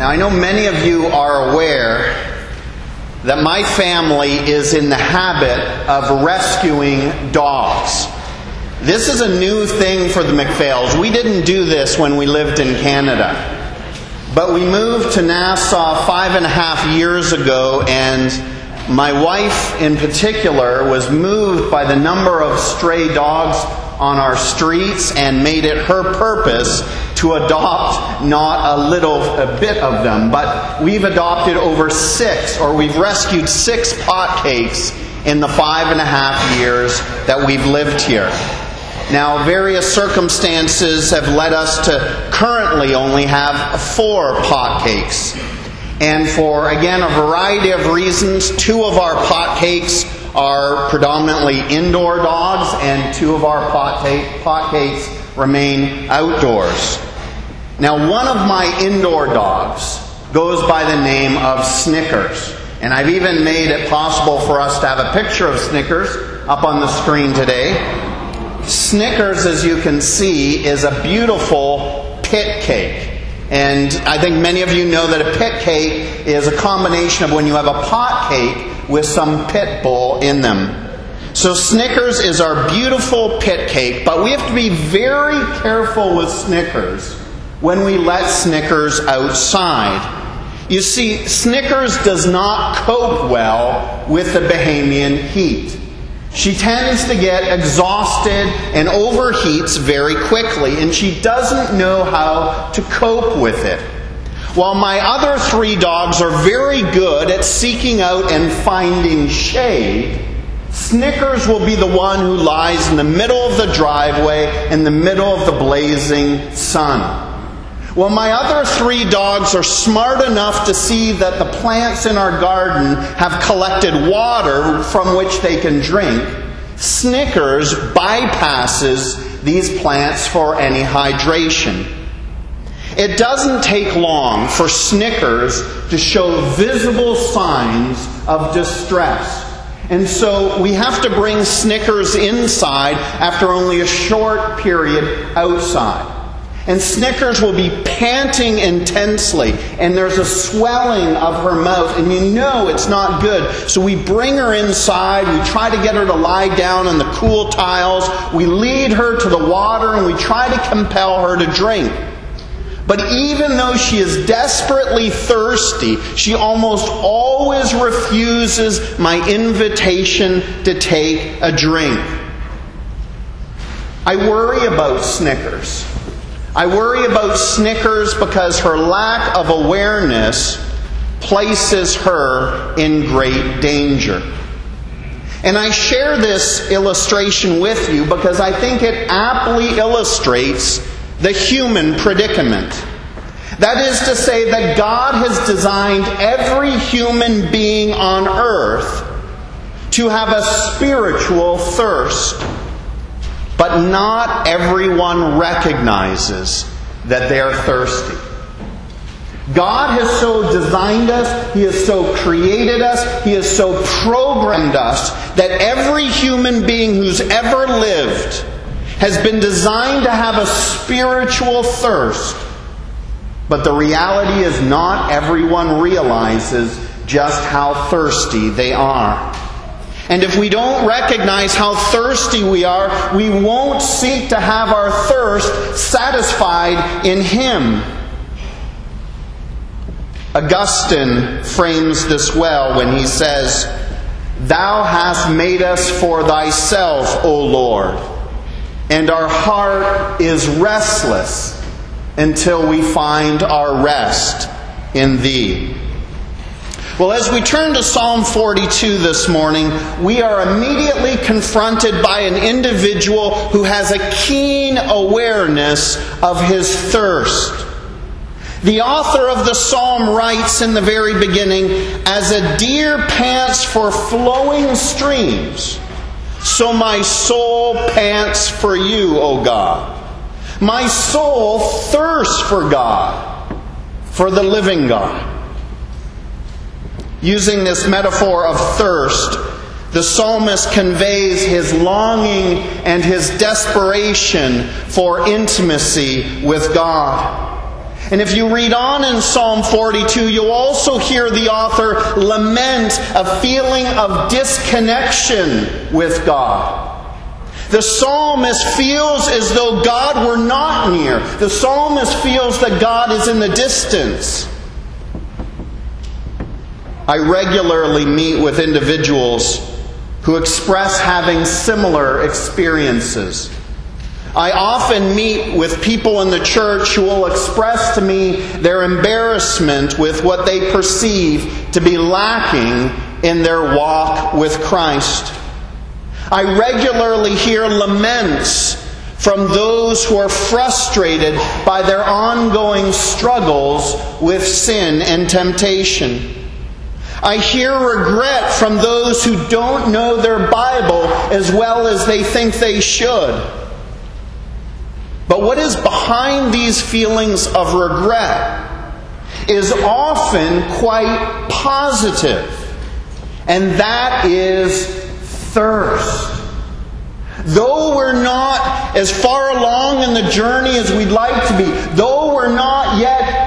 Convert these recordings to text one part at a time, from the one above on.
Now, I know many of you are aware that my family is in the habit of rescuing dogs. This is a new thing for the McPhails. We didn't do this when we lived in Canada. But we moved to Nassau five and a half years ago, and my wife in particular was moved by the number of stray dogs on our streets and made it her purpose to adopt not a little a bit of them, but we've adopted over six, or we've rescued six pot cakes in the five and a half years that we've lived here. Now, various circumstances have led us to currently only have four pot cakes. And for, again, a variety of reasons, two of our pot cakes are predominantly indoor dogs, and two of our pot, ta- pot cakes remain outdoors. Now, one of my indoor dogs goes by the name of Snickers. And I've even made it possible for us to have a picture of Snickers up on the screen today. Snickers, as you can see, is a beautiful pit cake. And I think many of you know that a pit cake is a combination of when you have a pot cake with some pit bull in them. So Snickers is our beautiful pit cake, but we have to be very careful with Snickers when we let Snickers outside. You see, Snickers does not cope well with the Bahamian heat. She tends to get exhausted and overheats very quickly, and she doesn't know how to cope with it. While my other three dogs are very good at seeking out and finding shade, Snickers will be the one who lies in the middle of the driveway in the middle of the blazing sun. Well, my other three dogs are smart enough to see that the plants in our garden have collected water from which they can drink. Snickers bypasses these plants for any hydration. It doesn't take long for Snickers to show visible signs of distress. And so we have to bring Snickers inside after only a short period outside. And Snickers will be panting intensely, and there's a swelling of her mouth, and you know it's not good. So we bring her inside, we try to get her to lie down on the cool tiles, we lead her to the water, and we try to compel her to drink. But even though she is desperately thirsty, she almost always refuses my invitation to take a drink. I worry about Snickers. I worry about Snickers because her lack of awareness places her in great danger. And I share this illustration with you because I think it aptly illustrates the human predicament. That is to say, that God has designed every human being on earth to have a spiritual thirst. But not everyone recognizes that they're thirsty. God has so designed us, He has so created us, He has so programmed us that every human being who's ever lived has been designed to have a spiritual thirst. But the reality is, not everyone realizes just how thirsty they are. And if we don't recognize how thirsty we are, we won't seek to have our thirst satisfied in Him. Augustine frames this well when he says, Thou hast made us for thyself, O Lord, and our heart is restless until we find our rest in thee. Well, as we turn to Psalm 42 this morning, we are immediately confronted by an individual who has a keen awareness of his thirst. The author of the psalm writes in the very beginning, As a deer pants for flowing streams, so my soul pants for you, O God. My soul thirsts for God, for the living God. Using this metaphor of thirst, the psalmist conveys his longing and his desperation for intimacy with God. And if you read on in Psalm 42, you'll also hear the author lament a feeling of disconnection with God. The psalmist feels as though God were not near. The psalmist feels that God is in the distance. I regularly meet with individuals who express having similar experiences. I often meet with people in the church who will express to me their embarrassment with what they perceive to be lacking in their walk with Christ. I regularly hear laments from those who are frustrated by their ongoing struggles with sin and temptation. I hear regret from those who don't know their Bible as well as they think they should. But what is behind these feelings of regret is often quite positive, and that is thirst. Though we're not as far along in the journey as we'd like to be, though we're not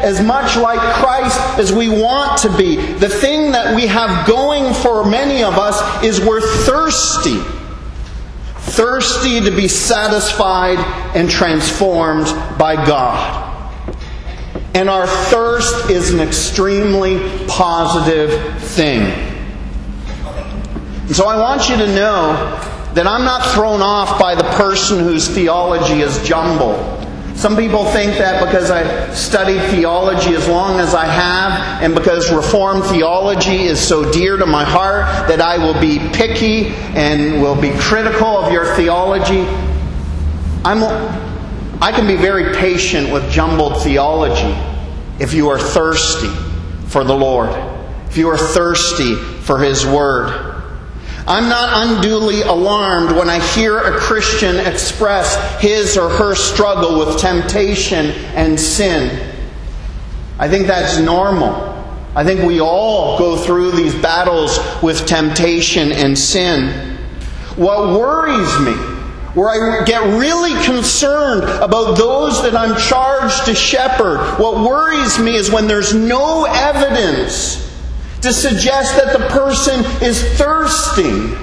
as much like Christ as we want to be, the thing that we have going for many of us is we're thirsty thirsty to be satisfied and transformed by God. And our thirst is an extremely positive thing. And so I want you to know that I'm not thrown off by the person whose theology is jumbled. Some people think that because I studied theology as long as I have, and because Reformed theology is so dear to my heart, that I will be picky and will be critical of your theology. I'm, I can be very patient with jumbled theology if you are thirsty for the Lord, if you are thirsty for His Word. I'm not unduly alarmed when I hear a Christian express his or her struggle with temptation and sin. I think that's normal. I think we all go through these battles with temptation and sin. What worries me, where I get really concerned about those that I'm charged to shepherd, what worries me is when there's no evidence to suggest that the person is thirsting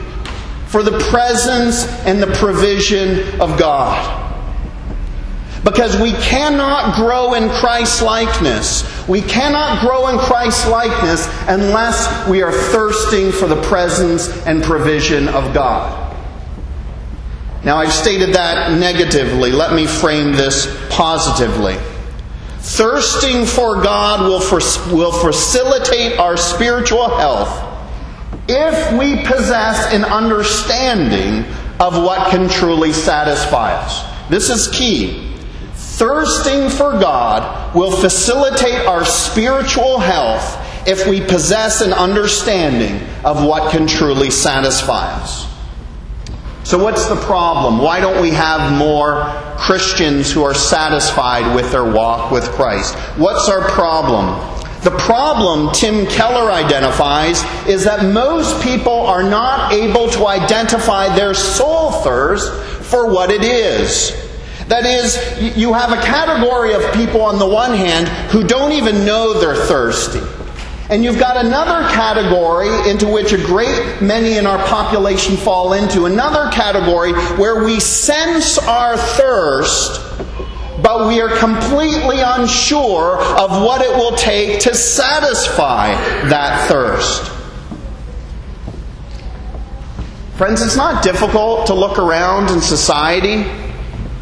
for the presence and the provision of God. Because we cannot grow in Christ likeness. We cannot grow in Christ likeness unless we are thirsting for the presence and provision of God. Now, I've stated that negatively. Let me frame this positively. Thirsting for God will, for, will facilitate our spiritual health if we possess an understanding of what can truly satisfy us. This is key. Thirsting for God will facilitate our spiritual health if we possess an understanding of what can truly satisfy us. So, what's the problem? Why don't we have more Christians who are satisfied with their walk with Christ? What's our problem? The problem, Tim Keller identifies, is that most people are not able to identify their soul thirst for what it is. That is, you have a category of people on the one hand who don't even know they're thirsty. And you've got another category into which a great many in our population fall into, another category where we sense our thirst, but we are completely unsure of what it will take to satisfy that thirst. Friends, it's not difficult to look around in society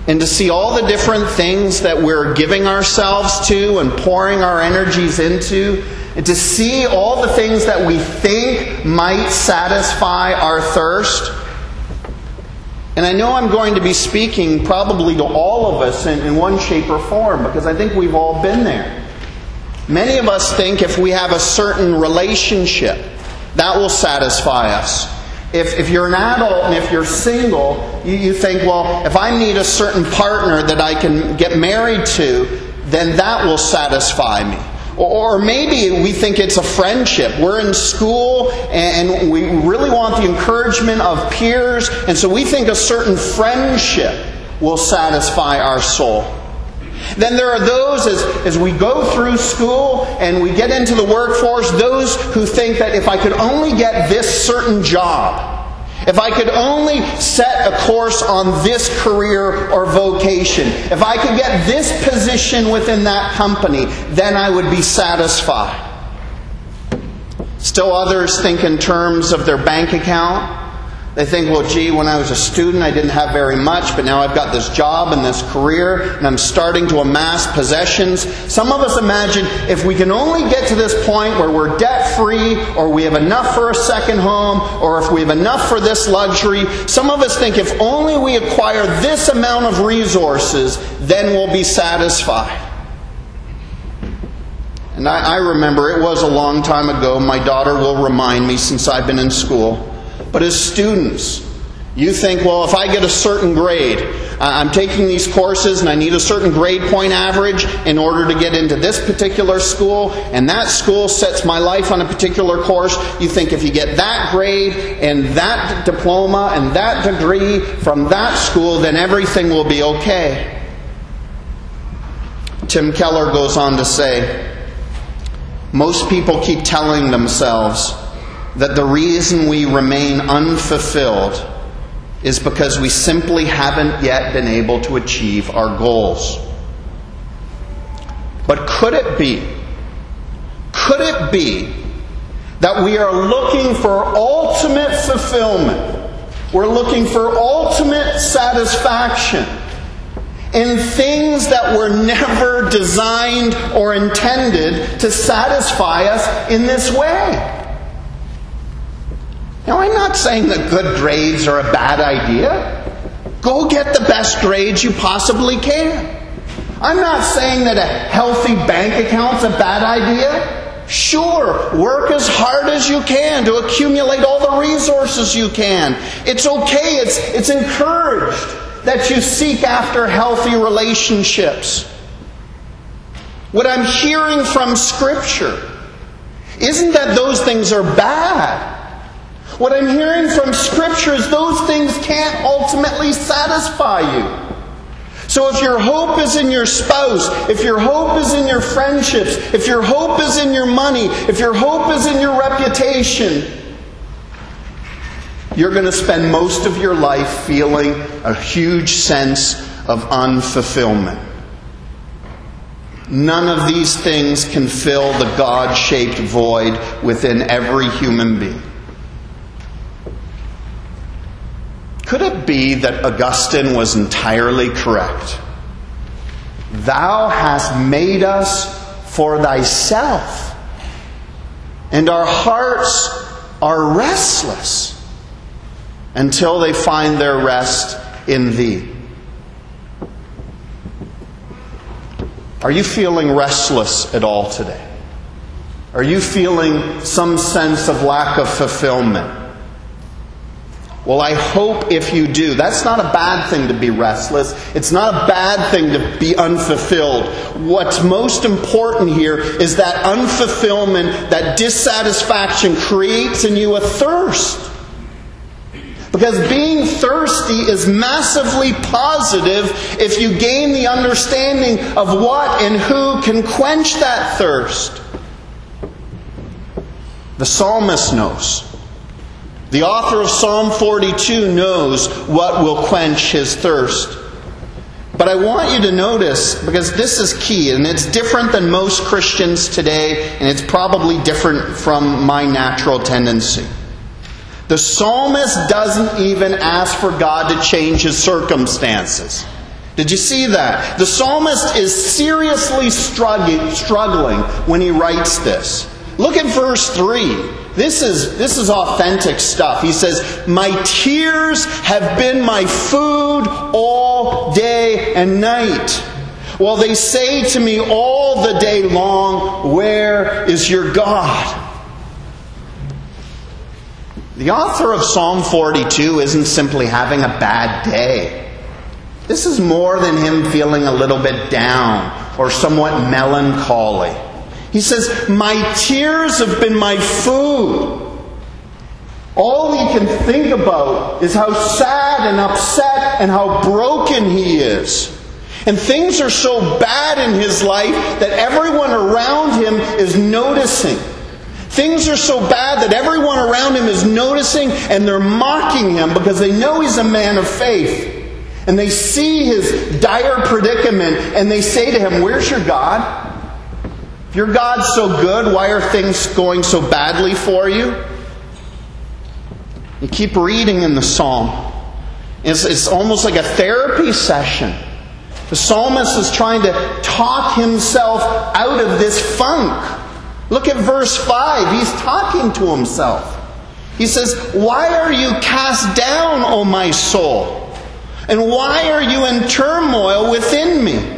and to see all the different things that we're giving ourselves to and pouring our energies into to see all the things that we think might satisfy our thirst. And I know I'm going to be speaking probably to all of us in, in one shape or form because I think we've all been there. Many of us think if we have a certain relationship, that will satisfy us. If, if you're an adult and if you're single, you, you think, well, if I meet a certain partner that I can get married to, then that will satisfy me. Or maybe we think it's a friendship. We're in school and we really want the encouragement of peers, and so we think a certain friendship will satisfy our soul. Then there are those, as, as we go through school and we get into the workforce, those who think that if I could only get this certain job, if I could only set a course on this career or vocation, if I could get this position within that company, then I would be satisfied. Still others think in terms of their bank account. They think, well, gee, when I was a student, I didn't have very much, but now I've got this job and this career, and I'm starting to amass possessions. Some of us imagine if we can only get to this point where we're debt free, or we have enough for a second home, or if we have enough for this luxury, some of us think if only we acquire this amount of resources, then we'll be satisfied. And I, I remember it was a long time ago. My daughter will remind me since I've been in school. But as students, you think, well, if I get a certain grade, I'm taking these courses and I need a certain grade point average in order to get into this particular school, and that school sets my life on a particular course. You think if you get that grade and that diploma and that degree from that school, then everything will be okay. Tim Keller goes on to say most people keep telling themselves, that the reason we remain unfulfilled is because we simply haven't yet been able to achieve our goals. But could it be, could it be that we are looking for ultimate fulfillment? We're looking for ultimate satisfaction in things that were never designed or intended to satisfy us in this way. Now, I'm not saying that good grades are a bad idea. Go get the best grades you possibly can. I'm not saying that a healthy bank account's a bad idea. Sure, work as hard as you can to accumulate all the resources you can. It's okay, it's, it's encouraged that you seek after healthy relationships. What I'm hearing from Scripture isn't that those things are bad. What I'm hearing from Scripture is those things can't ultimately satisfy you. So if your hope is in your spouse, if your hope is in your friendships, if your hope is in your money, if your hope is in your reputation, you're going to spend most of your life feeling a huge sense of unfulfillment. None of these things can fill the God shaped void within every human being. Could it be that Augustine was entirely correct? Thou hast made us for thyself, and our hearts are restless until they find their rest in thee. Are you feeling restless at all today? Are you feeling some sense of lack of fulfillment? Well, I hope if you do. That's not a bad thing to be restless. It's not a bad thing to be unfulfilled. What's most important here is that unfulfillment, that dissatisfaction creates in you a thirst. Because being thirsty is massively positive if you gain the understanding of what and who can quench that thirst. The psalmist knows. The author of Psalm 42 knows what will quench his thirst. But I want you to notice, because this is key, and it's different than most Christians today, and it's probably different from my natural tendency. The psalmist doesn't even ask for God to change his circumstances. Did you see that? The psalmist is seriously struggling when he writes this. Look at verse 3. This is, this is authentic stuff. He says, My tears have been my food all day and night. Well, they say to me all the day long, Where is your God? The author of Psalm 42 isn't simply having a bad day. This is more than him feeling a little bit down or somewhat melancholy. He says, My tears have been my food. All he can think about is how sad and upset and how broken he is. And things are so bad in his life that everyone around him is noticing. Things are so bad that everyone around him is noticing and they're mocking him because they know he's a man of faith. And they see his dire predicament and they say to him, Where's your God? If your God's so good, why are things going so badly for you? You keep reading in the psalm. It's, it's almost like a therapy session. The psalmist is trying to talk himself out of this funk. Look at verse 5. He's talking to himself. He says, Why are you cast down, O my soul? And why are you in turmoil within me?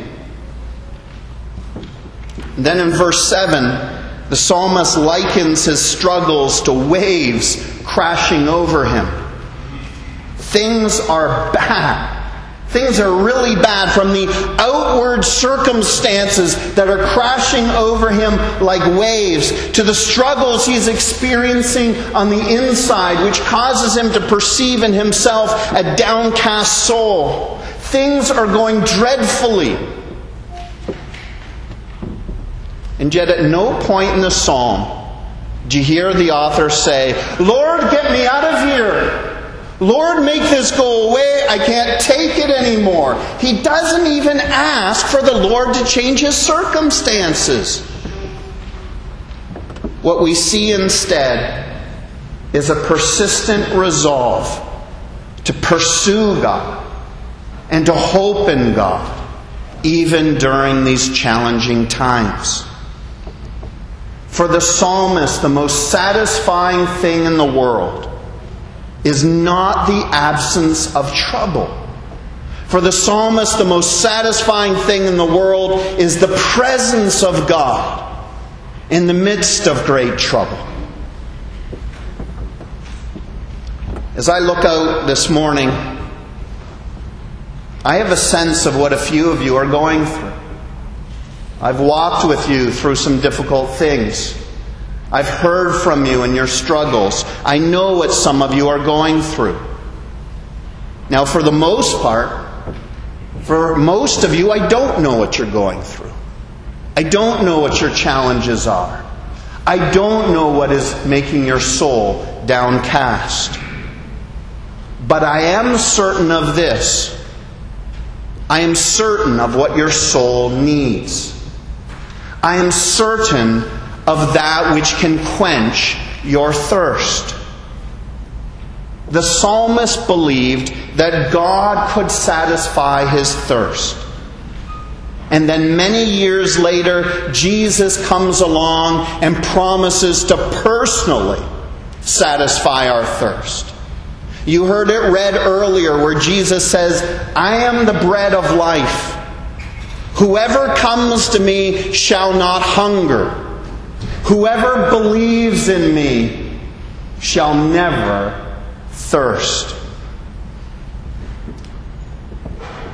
Then in verse 7, the psalmist likens his struggles to waves crashing over him. Things are bad. Things are really bad from the outward circumstances that are crashing over him like waves to the struggles he's experiencing on the inside, which causes him to perceive in himself a downcast soul. Things are going dreadfully. And yet, at no point in the psalm do you hear the author say, Lord, get me out of here. Lord, make this go away. I can't take it anymore. He doesn't even ask for the Lord to change his circumstances. What we see instead is a persistent resolve to pursue God and to hope in God, even during these challenging times. For the psalmist, the most satisfying thing in the world is not the absence of trouble. For the psalmist, the most satisfying thing in the world is the presence of God in the midst of great trouble. As I look out this morning, I have a sense of what a few of you are going through. I've walked with you through some difficult things. I've heard from you in your struggles. I know what some of you are going through. Now, for the most part, for most of you, I don't know what you're going through. I don't know what your challenges are. I don't know what is making your soul downcast. But I am certain of this. I am certain of what your soul needs. I am certain of that which can quench your thirst. The psalmist believed that God could satisfy his thirst. And then many years later, Jesus comes along and promises to personally satisfy our thirst. You heard it read earlier where Jesus says, I am the bread of life. Whoever comes to me shall not hunger. Whoever believes in me shall never thirst.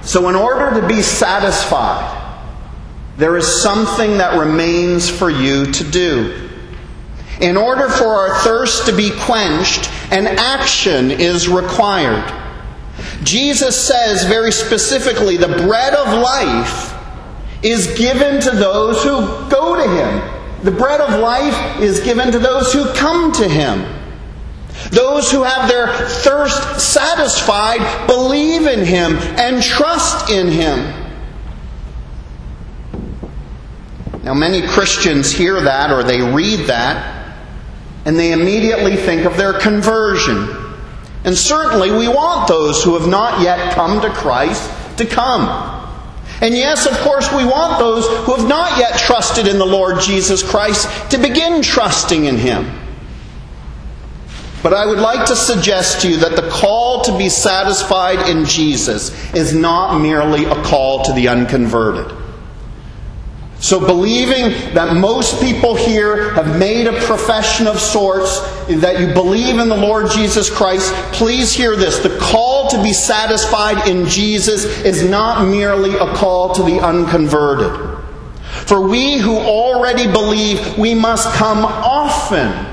So, in order to be satisfied, there is something that remains for you to do. In order for our thirst to be quenched, an action is required. Jesus says very specifically the bread of life is given to those who go to him. The bread of life is given to those who come to him. Those who have their thirst satisfied believe in him and trust in him. Now, many Christians hear that or they read that and they immediately think of their conversion. And certainly we want those who have not yet come to Christ to come. And yes, of course, we want those who have not yet trusted in the Lord Jesus Christ to begin trusting in Him. But I would like to suggest to you that the call to be satisfied in Jesus is not merely a call to the unconverted. So, believing that most people here have made a profession of sorts, that you believe in the Lord Jesus Christ, please hear this. The call to be satisfied in Jesus is not merely a call to the unconverted. For we who already believe, we must come often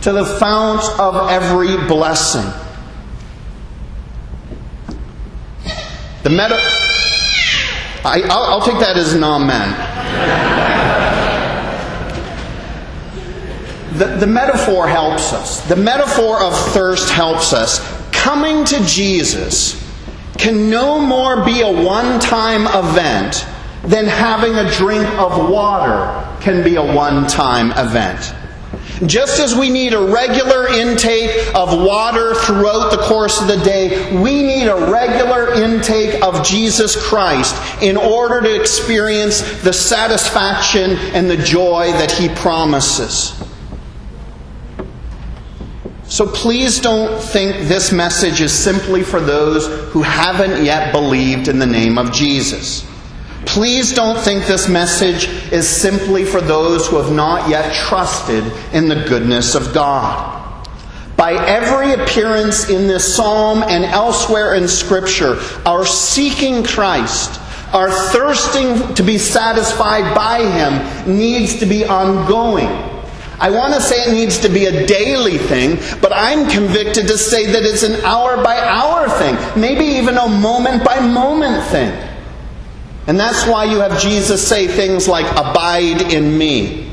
to the fount of every blessing. The meta- I, will take that as an amen. the, the metaphor helps us. The metaphor of thirst helps us. Coming to Jesus can no more be a one time event than having a drink of water can be a one time event. Just as we need a regular intake of water throughout the course of the day, we need a regular intake of Jesus Christ in order to experience the satisfaction and the joy that He promises. So please don't think this message is simply for those who haven't yet believed in the name of Jesus. Please don't think this message is simply for those who have not yet trusted in the goodness of God. By every appearance in this psalm and elsewhere in Scripture, our seeking Christ, our thirsting to be satisfied by Him, needs to be ongoing. I want to say it needs to be a daily thing, but I'm convicted to say that it's an hour by hour thing, maybe even a moment by moment thing. And that's why you have Jesus say things like, Abide in me.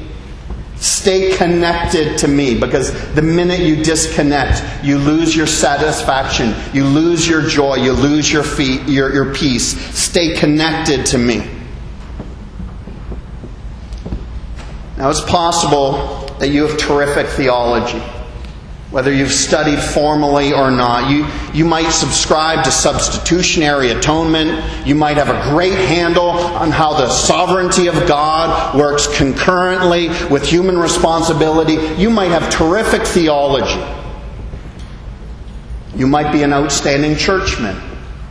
Stay connected to me. Because the minute you disconnect, you lose your satisfaction, you lose your joy, you lose your, feet, your, your peace. Stay connected to me. Now, it's possible that you have terrific theology whether you've studied formally or not. You, you might subscribe to substitutionary atonement. You might have a great handle on how the sovereignty of God works concurrently with human responsibility. You might have terrific theology. You might be an outstanding churchman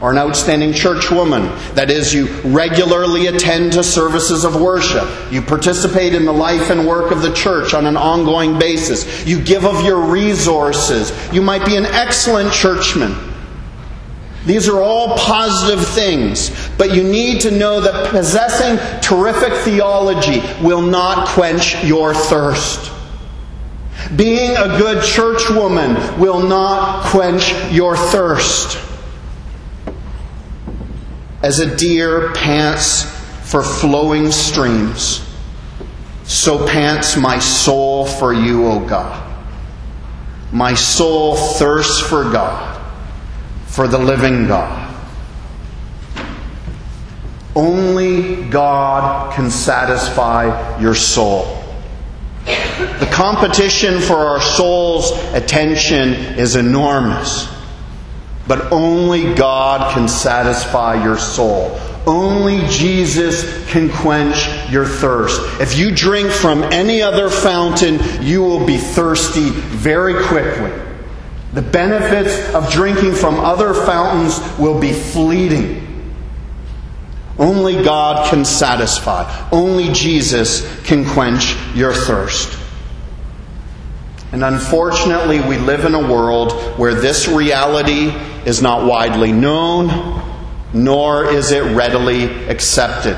or an outstanding churchwoman. That is, you regularly attend to services of worship. You participate in the life and work of the church on an ongoing basis. You give of your resources. You might be an excellent churchman. These are all positive things, but you need to know that possessing terrific theology will not quench your thirst. Being a good churchwoman will not quench your thirst. As a deer pants for flowing streams, so pants my soul for you, O God. My soul thirsts for God, for the living God. Only God can satisfy your soul. The competition for our soul's attention is enormous. But only God can satisfy your soul. Only Jesus can quench your thirst. If you drink from any other fountain, you will be thirsty very quickly. The benefits of drinking from other fountains will be fleeting. Only God can satisfy. Only Jesus can quench your thirst. And unfortunately, we live in a world where this reality is not widely known, nor is it readily accepted.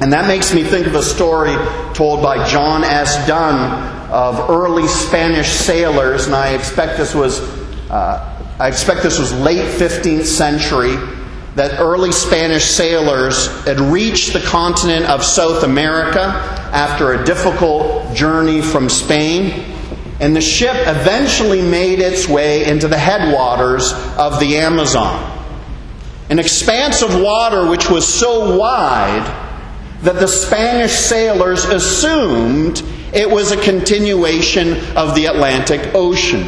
And that makes me think of a story told by John S. Dunn of early Spanish sailors, and I expect this was, uh, I expect this was late 15th century, that early Spanish sailors had reached the continent of South America after a difficult journey from Spain and the ship eventually made its way into the headwaters of the Amazon. An expanse of water which was so wide that the Spanish sailors assumed it was a continuation of the Atlantic Ocean.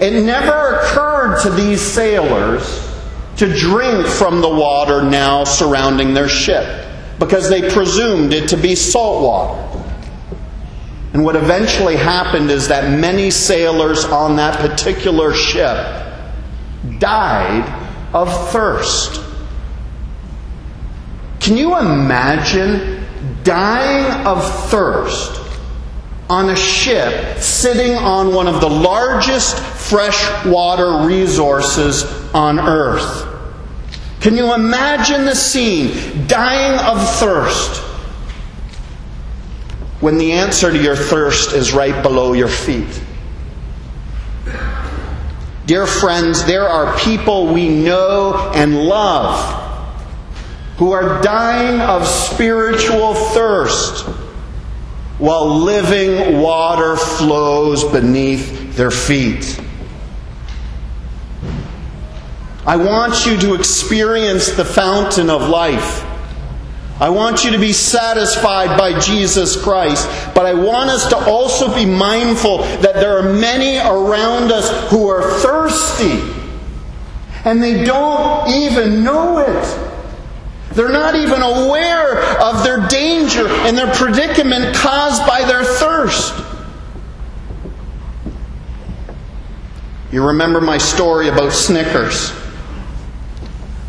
It never occurred to these sailors to drink from the water now surrounding their ship because they presumed it to be salt water. And what eventually happened is that many sailors on that particular ship died of thirst. Can you imagine dying of thirst on a ship sitting on one of the largest freshwater resources on earth? Can you imagine the scene? Dying of thirst when the answer to your thirst is right below your feet. Dear friends, there are people we know and love who are dying of spiritual thirst while living water flows beneath their feet. I want you to experience the fountain of life. I want you to be satisfied by Jesus Christ. But I want us to also be mindful that there are many around us who are thirsty. And they don't even know it. They're not even aware of their danger and their predicament caused by their thirst. You remember my story about Snickers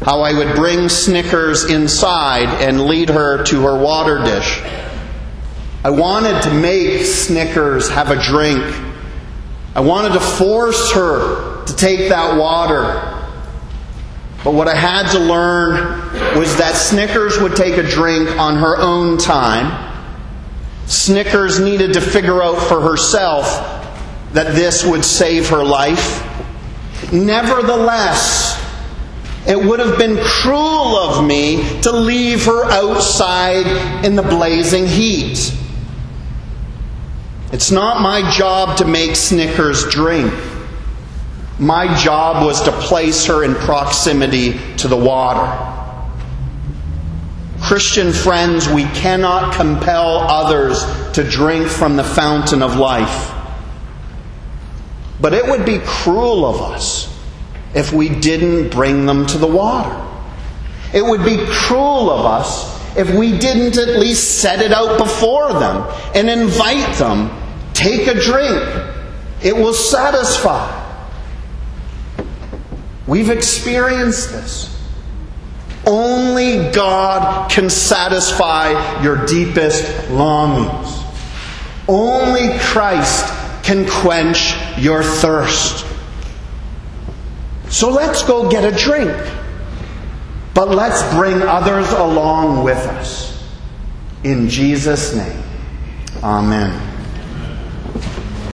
how I would bring Snickers inside and lead her to her water dish. I wanted to make Snickers have a drink. I wanted to force her to take that water. But what I had to learn was that Snickers would take a drink on her own time. Snickers needed to figure out for herself that this would save her life. Nevertheless, it would have been cruel of me to leave her outside in the blazing heat. It's not my job to make Snickers drink. My job was to place her in proximity to the water. Christian friends, we cannot compel others to drink from the fountain of life. But it would be cruel of us if we didn't bring them to the water. It would be cruel of us if we didn't at least set it out before them and invite them, take a drink. It will satisfy. We've experienced this. Only God can satisfy your deepest longings. Only Christ can quench your thirst. So let's go get a drink. But let's bring others along with us. In Jesus' name, Amen.